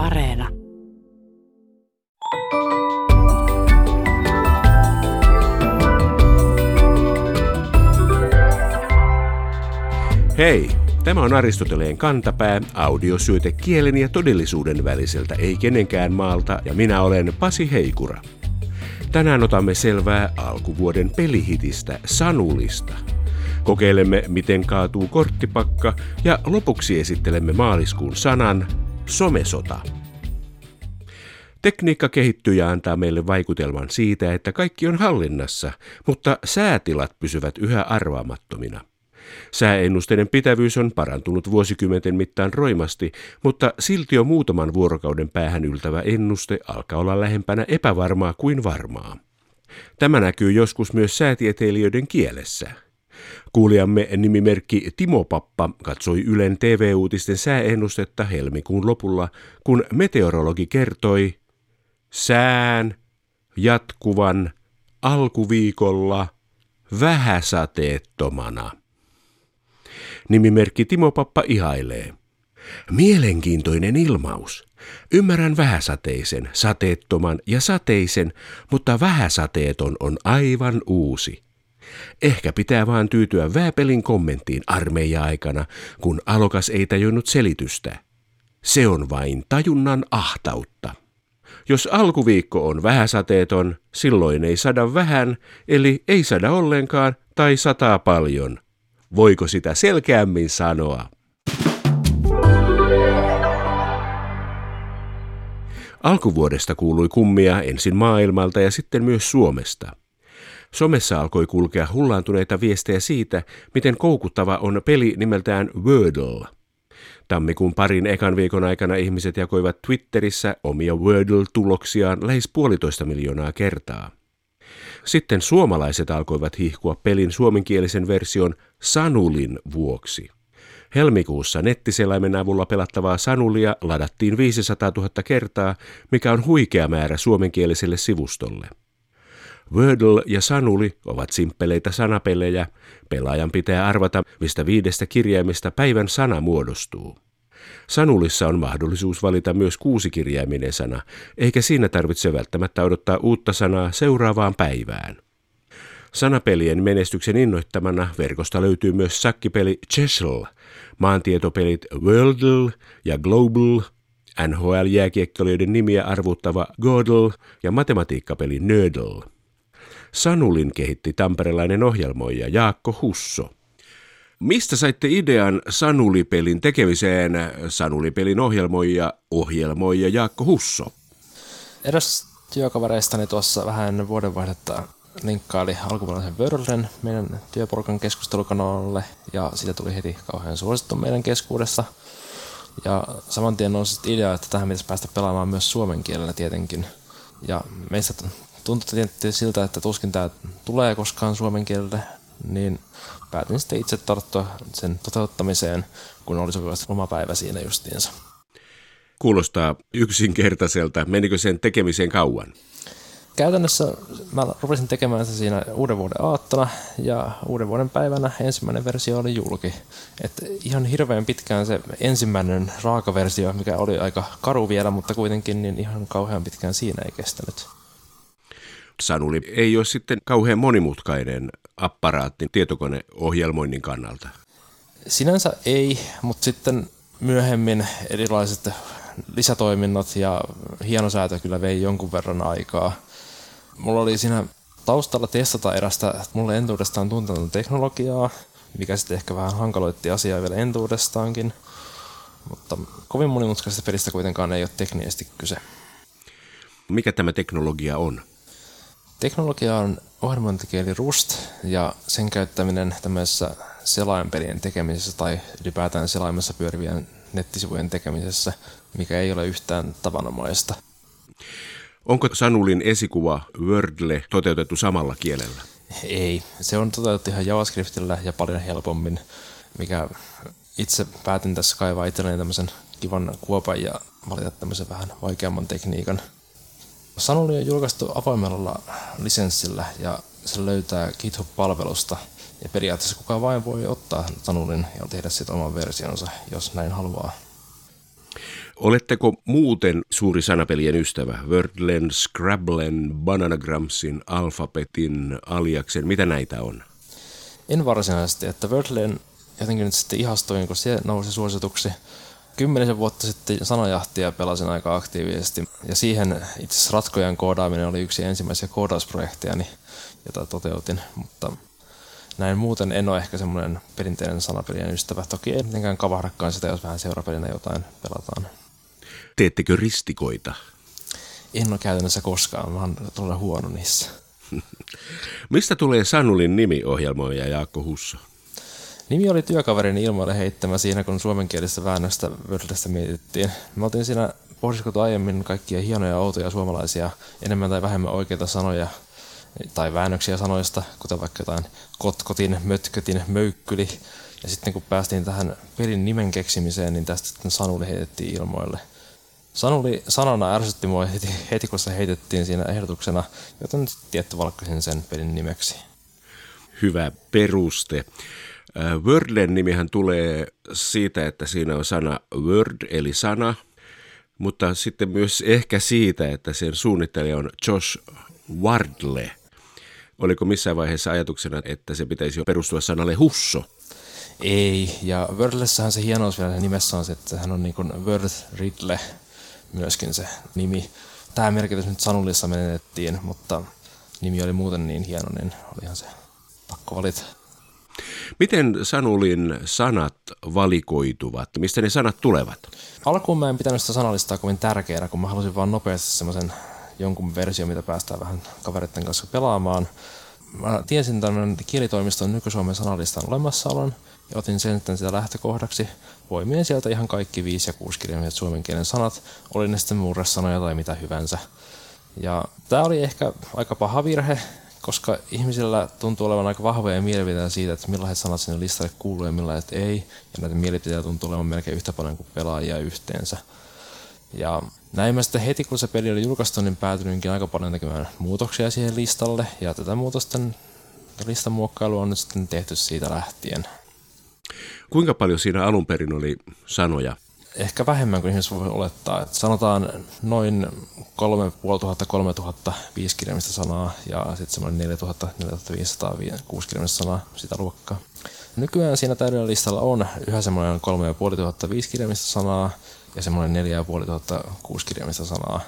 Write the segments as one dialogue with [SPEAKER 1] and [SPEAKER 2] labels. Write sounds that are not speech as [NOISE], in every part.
[SPEAKER 1] Areena.
[SPEAKER 2] Hei! Tämä on Aristoteleen kantapää, audiosyöte kielen ja todellisuuden väliseltä, ei kenenkään maalta, ja minä olen Pasi Heikura. Tänään otamme selvää alkuvuoden pelihitistä Sanulista. Kokeilemme, miten kaatuu korttipakka, ja lopuksi esittelemme maaliskuun sanan somesota. Tekniikka kehittyy ja antaa meille vaikutelman siitä, että kaikki on hallinnassa, mutta säätilat pysyvät yhä arvaamattomina. Sääennusteiden pitävyys on parantunut vuosikymmenten mittaan roimasti, mutta silti jo muutaman vuorokauden päähän yltävä ennuste alkaa olla lähempänä epävarmaa kuin varmaa. Tämä näkyy joskus myös säätieteilijöiden kielessä. Kuulijamme nimimerkki Timo Pappa katsoi Ylen TV-uutisten sääennustetta helmikuun lopulla, kun meteorologi kertoi sään jatkuvan alkuviikolla vähäsateettomana. Nimimerkki Timo Pappa ihailee. Mielenkiintoinen ilmaus. Ymmärrän vähäsateisen, sateettoman ja sateisen, mutta vähäsateeton on aivan uusi. Ehkä pitää vaan tyytyä Vääpelin kommenttiin armeija-aikana, kun alokas ei tajunnut selitystä. Se on vain tajunnan ahtautta. Jos alkuviikko on vähäsateeton, silloin ei sada vähän, eli ei sada ollenkaan tai sataa paljon – Voiko sitä selkeämmin sanoa? Alkuvuodesta kuului kummia ensin maailmalta ja sitten myös Suomesta. Somessa alkoi kulkea hullaantuneita viestejä siitä, miten koukuttava on peli nimeltään Wordle. Tammikuun parin ekan viikon aikana ihmiset jakoivat Twitterissä omia Wordle-tuloksiaan lähes puolitoista miljoonaa kertaa. Sitten suomalaiset alkoivat hihkua pelin suomenkielisen version Sanulin vuoksi. Helmikuussa nettiselaimen avulla pelattavaa Sanulia ladattiin 500 000 kertaa, mikä on huikea määrä suomenkieliselle sivustolle. Wordle ja Sanuli ovat simppeleitä sanapelejä. Pelaajan pitää arvata, mistä viidestä kirjaimista päivän sana muodostuu. Sanulissa on mahdollisuus valita myös kuusikirjaiminen sana, eikä siinä tarvitse välttämättä odottaa uutta sanaa seuraavaan päivään. Sanapelien menestyksen innoittamana verkosta löytyy myös sakkipeli Chessel, maantietopelit Worldle ja Global, NHL-jääkiekkoilijoiden nimiä arvuttava Godel ja matematiikkapeli Nödel. Sanulin kehitti tamperelainen ohjelmoija Jaakko Husso. Mistä saitte idean Sanulipelin tekemiseen? Sanulipelin ohjelmoija, ohjelmoija Jaakko Husso.
[SPEAKER 3] Eräs työkavereistani tuossa vähän vuodenvaihdetta linkkaili alkuperäisen Wordlen meidän työporukan keskustelukanavalle ja siitä tuli heti kauhean suosittu meidän keskuudessa. Ja saman tien nousi idea, että tähän pitäisi päästä pelaamaan myös suomen kielellä tietenkin. Ja meistä tuntui tietysti siltä, että tuskin tämä tulee koskaan suomen kielelle, niin päätin sitten itse tarttua sen toteuttamiseen, kun oli sopivasti oma päivä siinä justiinsa.
[SPEAKER 2] Kuulostaa yksinkertaiselta. Menikö sen tekemiseen kauan?
[SPEAKER 3] Käytännössä mä rupesin tekemään se siinä uuden vuoden aattona ja uuden vuoden päivänä ensimmäinen versio oli julki. Et ihan hirveän pitkään se ensimmäinen raakaversio, mikä oli aika karu vielä, mutta kuitenkin niin ihan kauhean pitkään siinä ei kestänyt.
[SPEAKER 2] Sanuli ei ole sitten kauhean monimutkainen apparaatti tietokoneohjelmoinnin kannalta.
[SPEAKER 3] Sinänsä ei, mutta sitten myöhemmin erilaiset lisätoiminnot ja hienosäätö kyllä vei jonkun verran aikaa. Mulla oli siinä taustalla testata erästä mulle entuudestaan tuntematon teknologiaa, mikä sitten ehkä vähän hankaloitti asiaa vielä entuudestaankin. Mutta kovin monimutkaisesta pelistä kuitenkaan ei ole teknisesti kyse.
[SPEAKER 2] Mikä tämä teknologia on?
[SPEAKER 3] Teknologia on ohjelmointikieli Rust ja sen käyttäminen tämmöisessä selainpelien tekemisessä tai ylipäätään selaimessa pyörivien nettisivujen tekemisessä, mikä ei ole yhtään tavanomaista.
[SPEAKER 2] Onko Sanulin esikuva Wordle toteutettu samalla kielellä?
[SPEAKER 3] Ei, se on toteutettu ihan JavaScriptillä ja paljon helpommin, mikä itse päätin tässä kaivaa itselleni tämmöisen kivan kuopan ja valita tämmöisen vähän vaikeamman tekniikan – Sanuli on julkaistu avoimella lisenssillä ja se löytää GitHub-palvelusta. Ja periaatteessa kuka vain voi ottaa Sanulin ja tehdä siitä oman versionsa, jos näin haluaa.
[SPEAKER 2] Oletteko muuten suuri sanapelien ystävä? Wordlen, Scrabblen, Bananagramsin, Alphabetin, Aliaksen, mitä näitä on?
[SPEAKER 3] En varsinaisesti, että Wordlen jotenkin nyt sitten ihastuin, kun se nousi suosituksi. Kymmenisen vuotta sitten sanajahtia pelasin aika aktiivisesti ja siihen itse asiassa ratkojan koodaaminen oli yksi ensimmäisiä koodausprojekteja, jota toteutin, mutta näin muuten en ole ehkä semmoinen perinteinen sanapelien ystävä. Toki ei mitenkään kavahdakaan sitä, jos vähän seurapelinä jotain pelataan.
[SPEAKER 2] Teettekö ristikoita?
[SPEAKER 3] En ole käytännössä koskaan, vaan todella huono niissä. [LAUGHS]
[SPEAKER 2] Mistä tulee Sanulin nimi ohjelmoija Jaakko Husso?
[SPEAKER 3] Nimi oli työkaverin ilmoille heittämä siinä, kun suomenkielistä väännöstä Wordlistä mietittiin. Me oltiin siinä pohdiskot aiemmin kaikkia hienoja, outoja suomalaisia, enemmän tai vähemmän oikeita sanoja tai väännöksiä sanoista, kuten vaikka jotain kotkotin, mötkötin, möykkyli. Ja sitten kun päästiin tähän pelin nimen keksimiseen, niin tästä sitten Sanuli heitettiin ilmoille. Sanuli sanana ärsytti mua heti, heti kun se heitettiin siinä ehdotuksena, joten tietty valkkasin sen pelin nimeksi.
[SPEAKER 2] Hyvä peruste. Wordlen nimihän tulee siitä, että siinä on sana word eli sana, mutta sitten myös ehkä siitä, että sen suunnittelija on Josh Wardle. Oliko missään vaiheessa ajatuksena, että se pitäisi perustua sanalle husso?
[SPEAKER 3] Ei, ja Wordlessähän se hienous vielä nimessä on se, että hän on niin kuin Word Ridle myöskin se nimi. Tämä merkitys nyt Sanulissa menetettiin, mutta nimi oli muuten niin hieno, niin olihan se pakko valita.
[SPEAKER 2] Miten Sanulin sanat valikoituvat? Mistä ne sanat tulevat?
[SPEAKER 3] Alkuun mä en pitänyt sitä sanallistaa kovin tärkeänä, kun mä halusin vaan nopeasti semmoisen jonkun versio, mitä päästään vähän kavereiden kanssa pelaamaan. Mä tiesin tämän kielitoimiston nyky-Suomen sanalistan olemassaolon ja otin sen sitten sitä lähtökohdaksi. Poimien sieltä ihan kaikki viisi ja kuusi kirjaimet suomen kielen sanat, oli ne sitten murresanoja tai mitä hyvänsä. Ja tämä oli ehkä aika paha virhe, koska ihmisillä tuntuu olevan aika vahvoja mielipiteitä siitä, että millaiset sanat sinne listalle kuuluu ja millaiset ei. Ja näitä mielipiteitä tuntuu olevan melkein yhtä paljon kuin pelaajia yhteensä. Ja näin mä sitten heti kun se peli oli julkaistu, niin päätyinkin aika paljon tekemään muutoksia siihen listalle. Ja tätä muutosten listan muokkailua on nyt sitten tehty siitä lähtien.
[SPEAKER 2] Kuinka paljon siinä alun perin oli sanoja?
[SPEAKER 3] Ehkä vähemmän kuin ihmiset voi olettaa. Että sanotaan noin 3500-3000 viisikirjaimista sanaa ja sitten semmoinen 4000-4500 kuusikirjaimista sanaa sitä luokkaa. Nykyään siinä täydellä listalla on yhä semmoinen 3500 viisikirjaimista sanaa ja semmoinen 4500 kuusikirjaimista sanaa,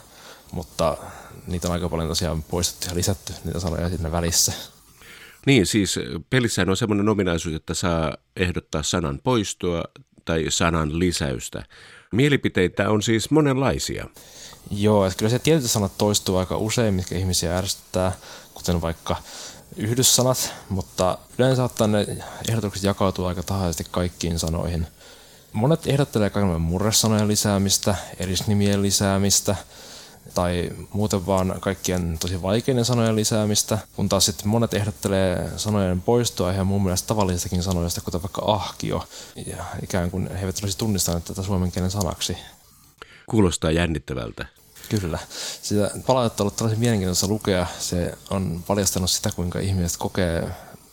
[SPEAKER 3] mutta niitä on aika paljon tosiaan poistettu ja lisätty niitä sanoja sinne välissä.
[SPEAKER 2] Niin, siis pelissä on semmoinen ominaisuus, että saa ehdottaa sanan poistoa tai sanan lisäystä. Mielipiteitä on siis monenlaisia.
[SPEAKER 3] Joo, että kyllä se tietyt sanat toistuu aika usein, mitkä ihmisiä ärsyttää, kuten vaikka yhdyssanat, mutta yleensä ottaen ne ehdotukset jakautuu aika tahaisesti kaikkiin sanoihin. Monet ehdottelee kaikenlainen murresanojen lisäämistä, erisnimien lisäämistä – tai muuten vaan kaikkien tosi vaikeiden sanojen lisäämistä, kun taas sitten monet ehdottelee sanojen poistoa ihan mun mielestä tavallisistakin sanoista, kuten vaikka ahkio, ja ikään kuin he eivät olisi tunnistaneet tätä suomen kielen sanaksi.
[SPEAKER 2] Kuulostaa jännittävältä.
[SPEAKER 3] Kyllä. Sitä palautetta on ollut tällaisen mielenkiintoista lukea. Se on paljastanut sitä, kuinka ihmiset kokee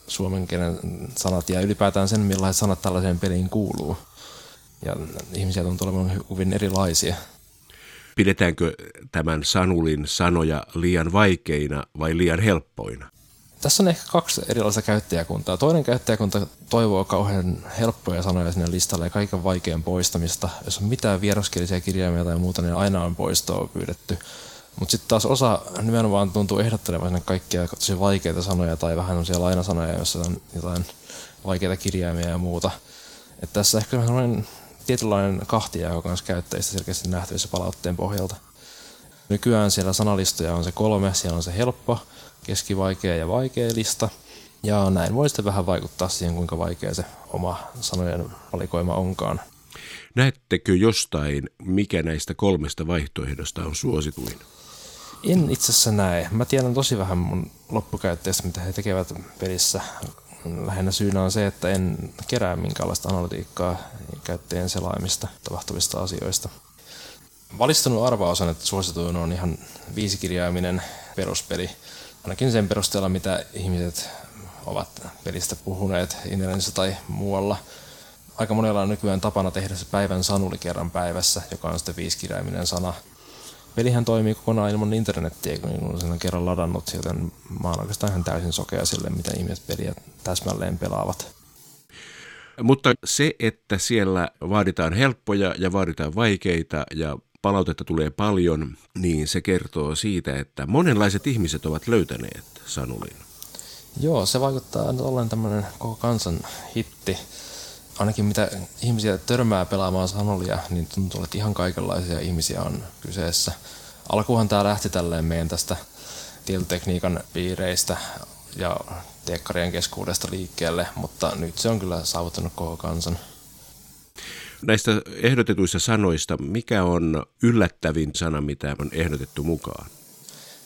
[SPEAKER 3] suomen kielen sanat ja ylipäätään sen, millaiset sanat tällaiseen peliin kuuluu. Ja ihmisiä tuntuu olevan hyvin erilaisia.
[SPEAKER 2] Pidetäänkö tämän Sanulin sanoja liian vaikeina vai liian helppoina?
[SPEAKER 3] Tässä on ehkä kaksi erilaista käyttäjäkuntaa. Toinen käyttäjäkunta toivoo kauhean helppoja sanoja sinne listalle ja kaiken vaikean poistamista. Jos on mitään vieraskielisiä kirjaimia tai muuta, niin aina on poistoa pyydetty. Mutta sitten taas osa nimenomaan tuntuu ehdottelevan sinne kaikkia tosi vaikeita sanoja tai vähän sellaisia lainasanoja, joissa on jotain vaikeita kirjaimia ja muuta. Et tässä ehkä sellainen tietynlainen kahtia kanssa käyttäjistä selkeästi nähtävissä palautteen pohjalta. Nykyään siellä sanalistoja on se kolme, siellä on se helppo, keskivaikea ja vaikea lista. Ja näin voi sitten vähän vaikuttaa siihen, kuinka vaikea se oma sanojen valikoima onkaan.
[SPEAKER 2] Näettekö jostain, mikä näistä kolmesta vaihtoehdosta on suosituin?
[SPEAKER 3] En itse asiassa näe. Mä tiedän tosi vähän mun loppukäyttäjistä, mitä he tekevät pelissä lähinnä syynä on se, että en kerää minkäänlaista analytiikkaa käyttäjien selaimista tapahtuvista asioista. Valistunut arvaus on, että suosituin on ihan viisikirjaiminen peruspeli. Ainakin sen perusteella, mitä ihmiset ovat pelistä puhuneet internetissä tai muualla. aika monella on nykyään tapana tehdä se päivän sanuli kerran päivässä, joka on sitten viisikirjaiminen sana. Pelihän toimii kokonaan ilman internettiä, kun olen sen kerran ladannut, joten mä oon oikeastaan ihan täysin sokea sille, mitä ihmiset peliä täsmälleen pelaavat.
[SPEAKER 2] Mutta se, että siellä vaaditaan helppoja ja vaaditaan vaikeita ja palautetta tulee paljon, niin se kertoo siitä, että monenlaiset ihmiset ovat löytäneet Sanulin.
[SPEAKER 3] Joo, se vaikuttaa ollen tämmöinen koko kansan hitti. Ainakin mitä ihmisiä törmää pelaamaan Sanulia, niin tuntuu, että ihan kaikenlaisia ihmisiä on kyseessä. Alkuhan tämä lähti tälleen meidän tästä tietotekniikan piireistä ja teekkarien keskuudesta liikkeelle, mutta nyt se on kyllä saavuttanut koko kansan.
[SPEAKER 2] Näistä ehdotetuista sanoista, mikä on yllättävin sana, mitä on ehdotettu mukaan?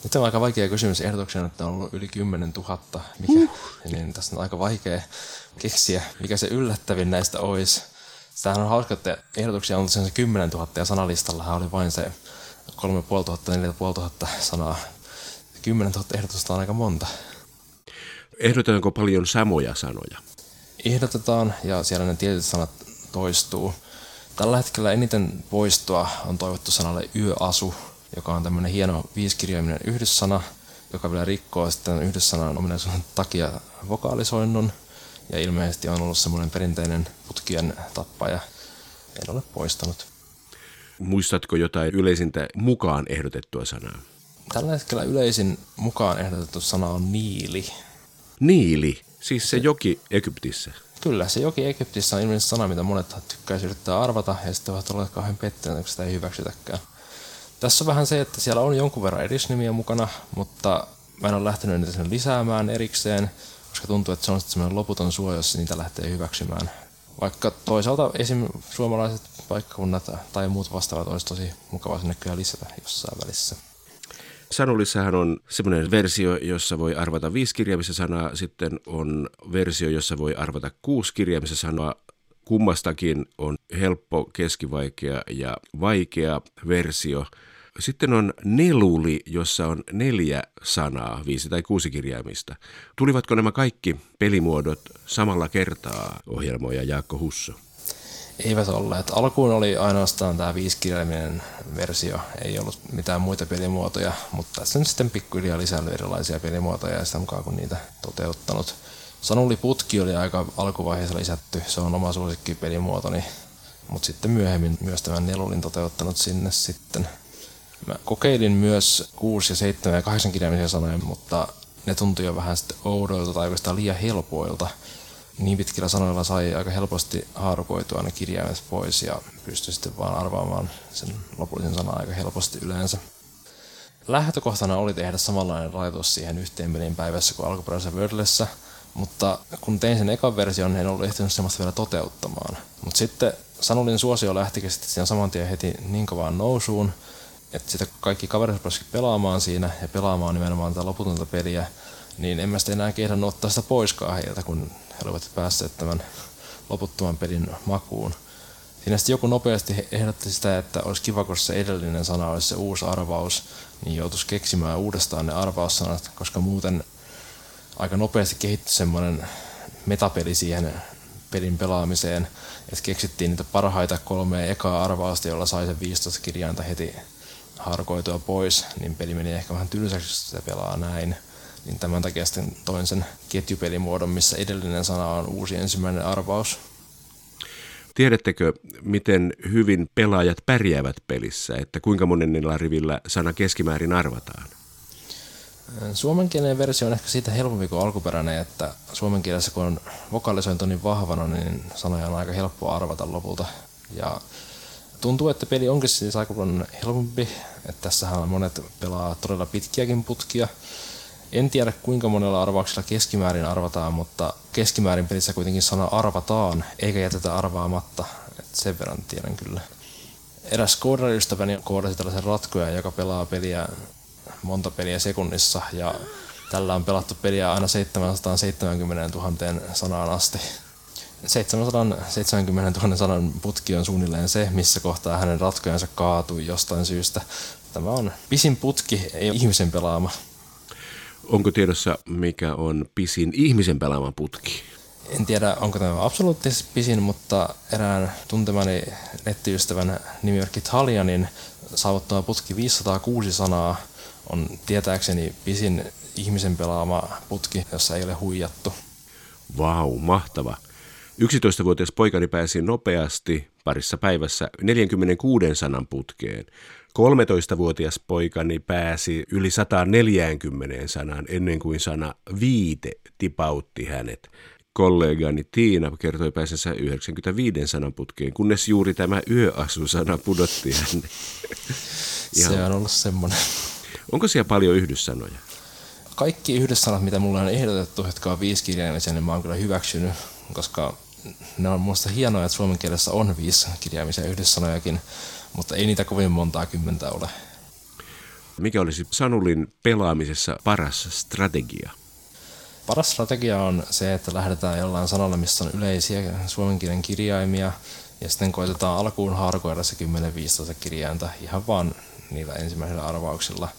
[SPEAKER 3] Nyt on aika vaikea kysymys ehdotuksena, että on ollut yli 10 000. Mikä, uh. niin tässä on aika vaikea keksiä, mikä se yllättävin näistä olisi. Tämähän on hauska, että ehdotuksia on sen 10 000 ja sanalistallahan oli vain se 3500-4500 sanaa. 10 000 ehdotusta on aika monta.
[SPEAKER 2] Ehdotetaanko paljon samoja sanoja?
[SPEAKER 3] Ehdotetaan ja siellä ne tietyt sanat toistuu. Tällä hetkellä eniten poistoa on toivottu sanalle yöasu, joka on tämmöinen hieno viisikirjaiminen yhdyssana, joka vielä rikkoo sitten yhdyssanan ominaisuuden takia vokaalisoinnun. Ja ilmeisesti on ollut semmoinen perinteinen putkien tappaja. En ole poistanut.
[SPEAKER 2] Muistatko jotain yleisintä mukaan ehdotettua sanaa?
[SPEAKER 3] Tällä hetkellä yleisin mukaan ehdotettu sana on niili.
[SPEAKER 2] Niili, siis se joki Egyptissä.
[SPEAKER 3] Kyllä, se joki Egyptissä on ilmeisesti sana, mitä monet tykkäisivät yrittää arvata, ja sitten ovat olleet kauhean pettyneet, kun sitä ei hyväksytäkään. Tässä on vähän se, että siellä on jonkun verran edisnimiä mukana, mutta mä en ole lähtenyt niitä sen lisäämään erikseen, koska tuntuu, että se on sitten loputon suo, jos niitä lähtee hyväksymään. Vaikka toisaalta esim. suomalaiset paikkakunnat tai muut vastaavat olisi tosi mukava sinne kyllä lisätä jossain välissä.
[SPEAKER 2] Sanulissahan on semmoinen versio, jossa voi arvata viisi kirjaimista sanaa, sitten on versio, jossa voi arvata kuusi kirjaimista sanaa. Kummastakin on helppo, keskivaikea ja vaikea versio. Sitten on neluli, jossa on neljä sanaa, viisi tai kuusi kirjaimista. Tulivatko nämä kaikki pelimuodot samalla kertaa, ohjelmoija Jaakko Husso?
[SPEAKER 3] Eivät olleet. Alkuun oli ainoastaan tämä viisikirjaiminen versio, ei ollut mitään muita pelimuotoja, mutta tässä on sitten pikkuhiljaa lisännyt erilaisia pelimuotoja ja sitä mukaan kun niitä toteuttanut. Sanuli Putki oli aika alkuvaiheessa lisätty, se on oma suosikki pelimuotoni, mutta sitten myöhemmin myös tämän nelulin toteuttanut sinne sitten. Mä kokeilin myös 6 ja 7 ja 8 kirjaimisia sanoja, mutta ne tuntui jo vähän sitten oudoilta tai oikeastaan liian helpoilta niin pitkillä sanoilla sai aika helposti haarukoitua ne kirjaimet pois ja pystyi sitten vaan arvaamaan sen lopullisen sanan aika helposti yleensä. Lähtökohtana oli tehdä samanlainen rajoitus siihen yhteen pelin päivässä kuin alkuperäisessä Wordlessä, mutta kun tein sen ekan version, en ollut ehtinyt semmoista vielä toteuttamaan. Mutta sitten Sanulin suosio lähtikin sitten saman tien heti niin kovaan nousuun, että sitä kaikki kaverit pelaamaan siinä ja pelaamaan nimenomaan tätä loputonta peliä, niin en mä sitten enää kehdannut ottaa sitä poiskaan heiltä, kun he olivat päässeet tämän loputtoman pelin makuun. Siinä sitten joku nopeasti ehdotti sitä, että olisi kiva, kun se edellinen sana olisi se uusi arvaus, niin joutuisi keksimään uudestaan ne arvaussanat, koska muuten aika nopeasti kehittyi semmoinen metapeli siihen pelin pelaamiseen, että keksittiin niitä parhaita kolmea ekaa arvausta, jolla sai sen 15 kirjainta heti harkoitua pois, niin peli meni ehkä vähän tylsäksi, jos sitä pelaa näin niin tämän takia sitten toin sen ketjupelimuodon, missä edellinen sana on uusi ensimmäinen arvaus.
[SPEAKER 2] Tiedättekö, miten hyvin pelaajat pärjäävät pelissä, että kuinka monennilla rivillä sana keskimäärin arvataan?
[SPEAKER 3] Suomenkielinen versio on ehkä siitä helpompi kuin alkuperäinen, että suomen kielessä kun on vokalisointi niin vahvana, niin sanoja on aika helppo arvata lopulta. Ja tuntuu, että peli onkin siis aika paljon helpompi, että tässähän monet pelaa todella pitkiäkin putkia, en tiedä kuinka monella arvauksella keskimäärin arvataan, mutta keskimäärin pelissä kuitenkin sana arvataan, eikä jätetä arvaamatta. Et sen verran tiedän kyllä. Eräs koodariystäväni koodasi tällaisen ratkoja, joka pelaa peliä monta peliä sekunnissa ja tällä on pelattu peliä aina 770 000 sanaan asti. 770 000 sanan putki on suunnilleen se, missä kohtaa hänen ratkojansa kaatui jostain syystä. Tämä on pisin putki, ei ihmisen pelaama.
[SPEAKER 2] Onko tiedossa, mikä on pisin ihmisen pelaama putki?
[SPEAKER 3] En tiedä, onko tämä absoluuttisesti pisin, mutta erään tuntemani nettiystävän nimimerkki Talianin saavuttama putki 506 sanaa on tietääkseni pisin ihmisen pelaama putki, jossa ei ole huijattu.
[SPEAKER 2] Vau, mahtava. 11-vuotias poikani pääsi nopeasti parissa päivässä 46 sanan putkeen. 13-vuotias poikani pääsi yli 140 sanaan ennen kuin sana viite tipautti hänet. Kollegani Tiina kertoi pääsensä 95 sanan putkeen, kunnes juuri tämä yöasusana pudotti hänne. [LAUGHS]
[SPEAKER 3] Se on ollut semmoinen.
[SPEAKER 2] Onko siellä paljon yhdyssanoja?
[SPEAKER 3] Kaikki yhdyssanat, mitä mulle on ehdotettu, jotka on viisikirjaimisia, niin mä oon kyllä hyväksynyt, koska ne on minusta hienoja, että suomen kielessä on viisikirjaimisia yhdyssanojakin, mutta ei niitä kovin montaa kymmentä ole.
[SPEAKER 2] Mikä olisi Sanulin pelaamisessa paras strategia?
[SPEAKER 3] Paras strategia on se, että lähdetään jollain sanalla, missä on yleisiä suomen kielen kirjaimia, ja sitten koitetaan alkuun harkoida se 10-15 kirjainta ihan vaan niillä ensimmäisillä arvauksilla.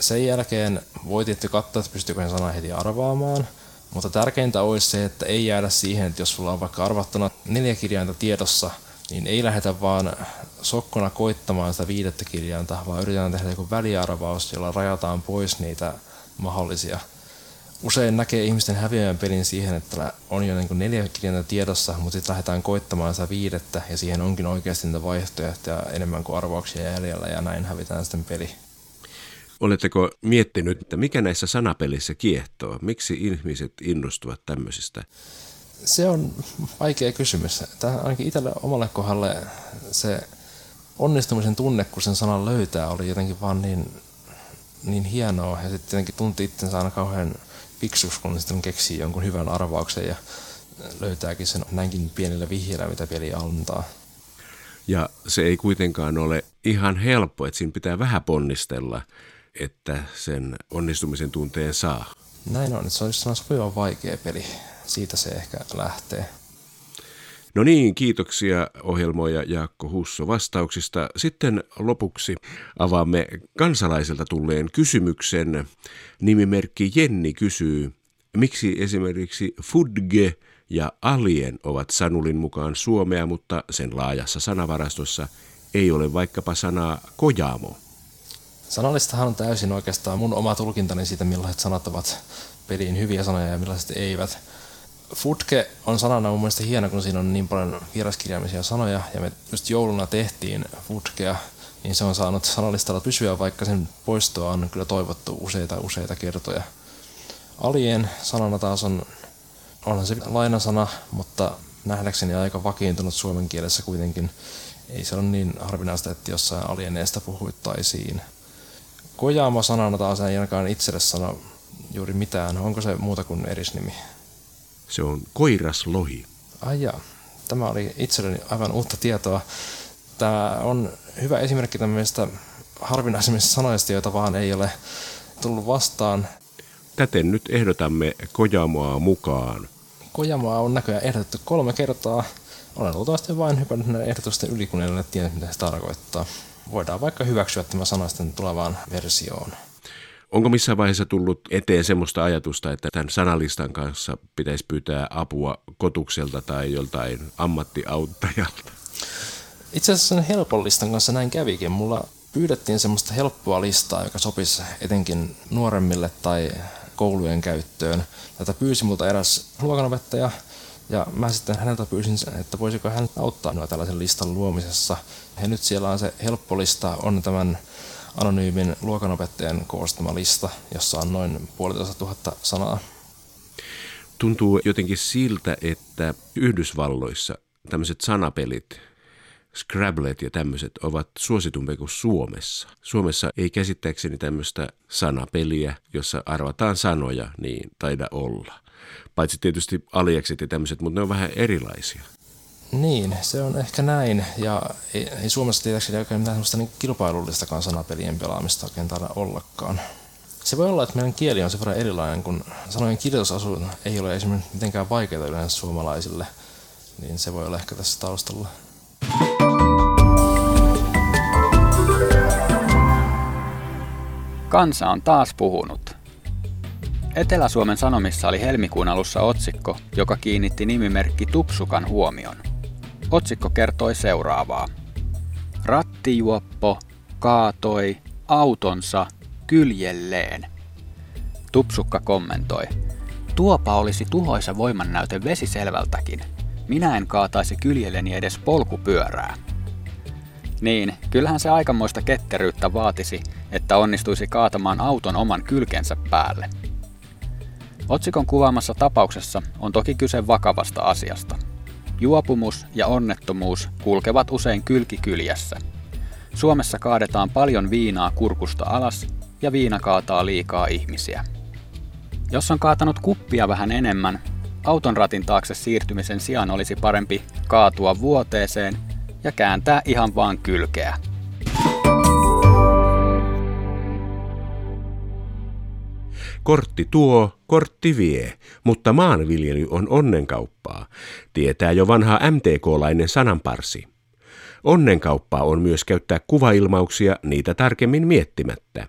[SPEAKER 3] Sen jälkeen voi tietty katsoa, että pystyykö sana heti arvaamaan, mutta tärkeintä olisi se, että ei jäädä siihen, että jos sulla on vaikka arvattuna neljä kirjainta tiedossa, niin ei lähdetä vaan sokkona koittamaan sitä viidettä kirjainta, vaan yritetään tehdä joku väliarvaus, jolla rajataan pois niitä mahdollisia. Usein näkee ihmisten häviävän pelin siihen, että on jo niin neljä kirjainta tiedossa, mutta sitten lähdetään koittamaan sitä viidettä ja siihen onkin oikeasti niitä vaihtoehtoja enemmän kuin arvauksia jäljellä ja näin hävitään sitten peli.
[SPEAKER 2] Oletteko miettinyt, että mikä näissä sanapelissä kiehtoo? Miksi ihmiset innostuvat tämmöisistä?
[SPEAKER 3] Se on vaikea kysymys. Tämä ainakin itselle omalle kohdalle se onnistumisen tunne, kun sen sanan löytää, oli jotenkin vaan niin, niin hienoa. Ja sitten jotenkin tunti itsensä aina kauhean fiksuksi, kun sitten keksii jonkun hyvän arvauksen ja löytääkin sen näinkin pienillä vihjeillä, mitä peli antaa.
[SPEAKER 2] Ja se ei kuitenkaan ole ihan helppo, että siinä pitää vähän ponnistella, että sen onnistumisen tunteen saa.
[SPEAKER 3] Näin on, se olisi sopivan vaikea peli. Siitä se ehkä lähtee.
[SPEAKER 2] No niin, kiitoksia ohjelmoija Jaakko Husso vastauksista. Sitten lopuksi avaamme kansalaiselta tulleen kysymyksen. Nimimerkki Jenni kysyy, miksi esimerkiksi Fudge ja Alien ovat Sanulin mukaan suomea, mutta sen laajassa sanavarastossa ei ole vaikkapa sanaa kojamo.
[SPEAKER 3] Sanallistahan on täysin oikeastaan mun oma tulkintani siitä, millaiset sanat ovat peliin hyviä sanoja ja millaiset eivät. Futke on sanana mun mielestä hieno, kun siinä on niin paljon vieraskirjaimisia sanoja, ja me just jouluna tehtiin Futkea, niin se on saanut sanallistalla pysyä, vaikka sen poistoa on kyllä toivottu useita useita kertoja. Alien sanana taas on, onhan se lainasana, mutta nähdäkseni aika vakiintunut suomen kielessä kuitenkin. Ei se ole niin harvinaista, että jossain alieneesta puhuittaisiin. Kojamo sanana taas ei ainakaan itselle sano juuri mitään. Onko se muuta kuin erisnimi?
[SPEAKER 2] Se on koiraslohi.
[SPEAKER 3] Ai jaa. Tämä oli itselleni aivan uutta tietoa. Tämä on hyvä esimerkki tämmöistä harvinaisemmista sanoista, joita vaan ei ole tullut vastaan.
[SPEAKER 2] Täten nyt ehdotamme Kojamoa mukaan.
[SPEAKER 3] Kojamoa on näköjään ehdotettu kolme kertaa. Olen luultavasti vain hypännyt näiden ehdotusten yli, kun en ole tiennyt, mitä se tarkoittaa. Voidaan vaikka hyväksyä tämä sana sitten tulevaan versioon.
[SPEAKER 2] Onko missään vaiheessa tullut eteen semmoista ajatusta, että tämän sanalistan kanssa pitäisi pyytää apua kotukselta tai joltain ammattiauttajalta?
[SPEAKER 3] Itse asiassa sen helpon listan kanssa näin kävikin. Mulla pyydettiin semmoista helppoa listaa, joka sopisi etenkin nuoremmille tai koulujen käyttöön. Tätä pyysi multa eräs luokanopettaja, ja mä sitten häneltä pyysin, että voisiko hän auttaa minua tällaisen listan luomisessa. Ja nyt siellä on se helppo lista, on tämän anonyymin luokanopettajan koostama lista, jossa on noin puolitoista tuhatta sanaa.
[SPEAKER 2] Tuntuu jotenkin siltä, että Yhdysvalloissa tämmöiset sanapelit, Scrabblet ja tämmöiset ovat suositumpia kuin Suomessa. Suomessa ei käsittääkseni tämmöistä sanapeliä, jossa arvataan sanoja, niin taida olla. Paitsi tietysti aliekset ja tämmöiset, mutta ne on vähän erilaisia.
[SPEAKER 3] Niin, se on ehkä näin. Ja ei, ei Suomessa tietääkseni oikein mitään sellaista niin kilpailullistakaan sanapelien pelaamista oikein taida ollakaan. Se voi olla, että meidän kieli on se verran erilainen, kun sanojen kirjoitusasu ei ole esimerkiksi mitenkään vaikeaa yleensä suomalaisille, niin se voi olla ehkä tässä taustalla.
[SPEAKER 1] Kansa on taas puhunut. Etelä-Suomen Sanomissa oli helmikuun alussa otsikko, joka kiinnitti nimimerkki Tupsukan huomion. Otsikko kertoi seuraavaa. Rattijuoppo kaatoi autonsa kyljelleen. Tupsukka kommentoi. Tuopa olisi tuhoisa voimannäyte vesiselvältäkin. Minä en kaataisi kyljelleni edes polkupyörää. Niin, kyllähän se aikamoista ketteryyttä vaatisi, että onnistuisi kaatamaan auton oman kylkensä päälle. Otsikon kuvaamassa tapauksessa on toki kyse vakavasta asiasta. Juopumus ja onnettomuus kulkevat usein kylkikyljessä. Suomessa kaadetaan paljon viinaa kurkusta alas ja viina kaataa liikaa ihmisiä. Jos on kaatanut kuppia vähän enemmän, auton ratin taakse siirtymisen sijaan olisi parempi kaatua vuoteeseen ja kääntää ihan vaan kylkeä.
[SPEAKER 2] Kortti tuo, kortti vie, mutta maanviljely on onnenkauppaa, tietää jo vanha MTK-lainen sananparsi. Onnenkauppaa on myös käyttää kuvailmauksia niitä tarkemmin miettimättä.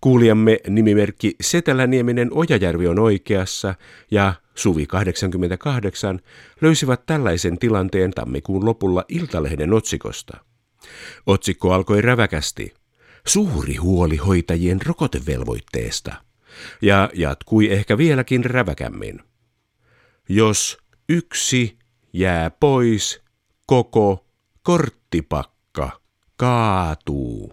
[SPEAKER 2] Kuulijamme nimimerkki Setälänieminen Ojajärvi on oikeassa ja Suvi 88 löysivät tällaisen tilanteen tammikuun lopulla Iltalehden otsikosta. Otsikko alkoi räväkästi. Suuri huoli hoitajien rokotevelvoitteesta. Ja jatkui ehkä vieläkin räväkämmin. Jos yksi jää pois, koko korttipakka kaatuu.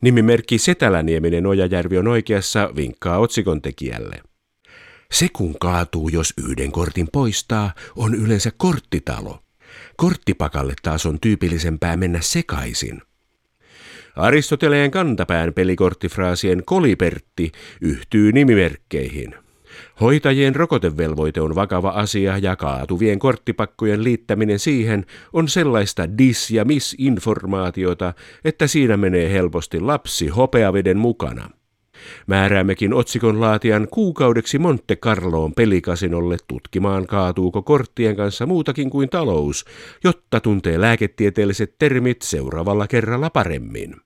[SPEAKER 2] Nimimerkki Setälänieminen Ojajärvi on oikeassa vinkkaa otsikon tekijälle. Se kun kaatuu, jos yhden kortin poistaa, on yleensä korttitalo. Korttipakalle taas on tyypillisempää mennä sekaisin. Aristoteleen kantapään pelikorttifraasien kolipertti yhtyy nimimerkkeihin. Hoitajien rokotevelvoite on vakava asia ja kaatuvien korttipakkojen liittäminen siihen on sellaista dis- ja misinformaatiota, että siinä menee helposti lapsi hopeaveden mukana. Määräämmekin otsikon laatian kuukaudeksi Monte Carloon pelikasinolle tutkimaan kaatuuko korttien kanssa muutakin kuin talous, jotta tuntee lääketieteelliset termit seuraavalla kerralla paremmin.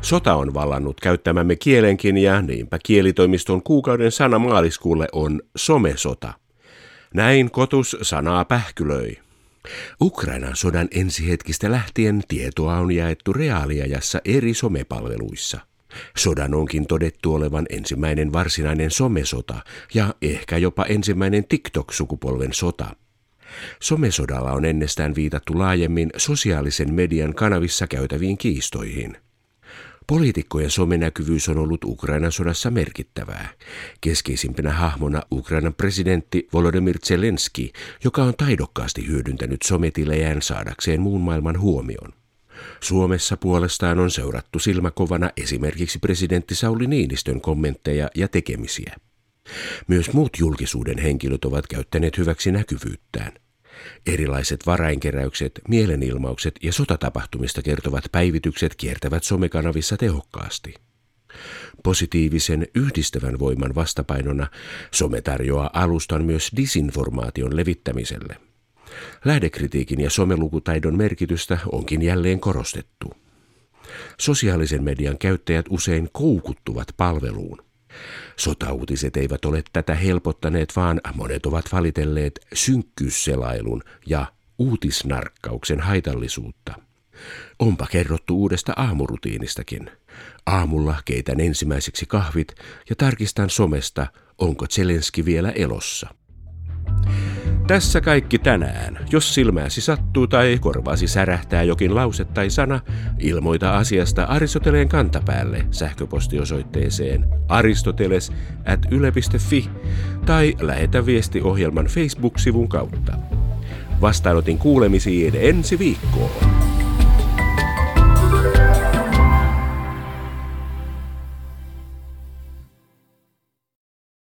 [SPEAKER 2] Sota on vallannut käyttämämme kielenkin ja niinpä kielitoimiston kuukauden sana maaliskuulle on somesota. Näin kotus sanaa pähkylöi. Ukrainan sodan ensihetkistä lähtien tietoa on jaettu reaaliajassa eri somepalveluissa. Sodan onkin todettu olevan ensimmäinen varsinainen somesota ja ehkä jopa ensimmäinen TikTok-sukupolven sota. Somesodalla on ennestään viitattu laajemmin sosiaalisen median kanavissa käytäviin kiistoihin. Poliitikkojen somenäkyvyys on ollut Ukrainan sodassa merkittävää. Keskeisimpänä hahmona Ukrainan presidentti Volodymyr Zelensky, joka on taidokkaasti hyödyntänyt sometilejään saadakseen muun maailman huomion. Suomessa puolestaan on seurattu silmäkovana esimerkiksi presidentti Sauli Niinistön kommentteja ja tekemisiä. Myös muut julkisuuden henkilöt ovat käyttäneet hyväksi näkyvyyttään. Erilaiset varainkeräykset, mielenilmaukset ja sotatapahtumista kertovat päivitykset kiertävät somekanavissa tehokkaasti. Positiivisen yhdistävän voiman vastapainona some tarjoaa alustan myös disinformaation levittämiselle. Lähdekritiikin ja somelukutaidon merkitystä onkin jälleen korostettu. Sosiaalisen median käyttäjät usein koukuttuvat palveluun. Sotauutiset eivät ole tätä helpottaneet, vaan monet ovat valitelleet synkkyysselailun ja uutisnarkkauksen haitallisuutta. Onpa kerrottu uudesta aamurutiinistakin. Aamulla keitän ensimmäiseksi kahvit ja tarkistan somesta, onko Zelenski vielä elossa. Tässä kaikki tänään. Jos silmääsi sattuu tai korvaasi särähtää jokin lause tai sana, ilmoita asiasta Aristoteleen kantapäälle sähköpostiosoitteeseen aristoteles at yle.fi tai lähetä viesti ohjelman Facebook-sivun kautta. Vastaanotin kuulemisiin ensi viikkoon.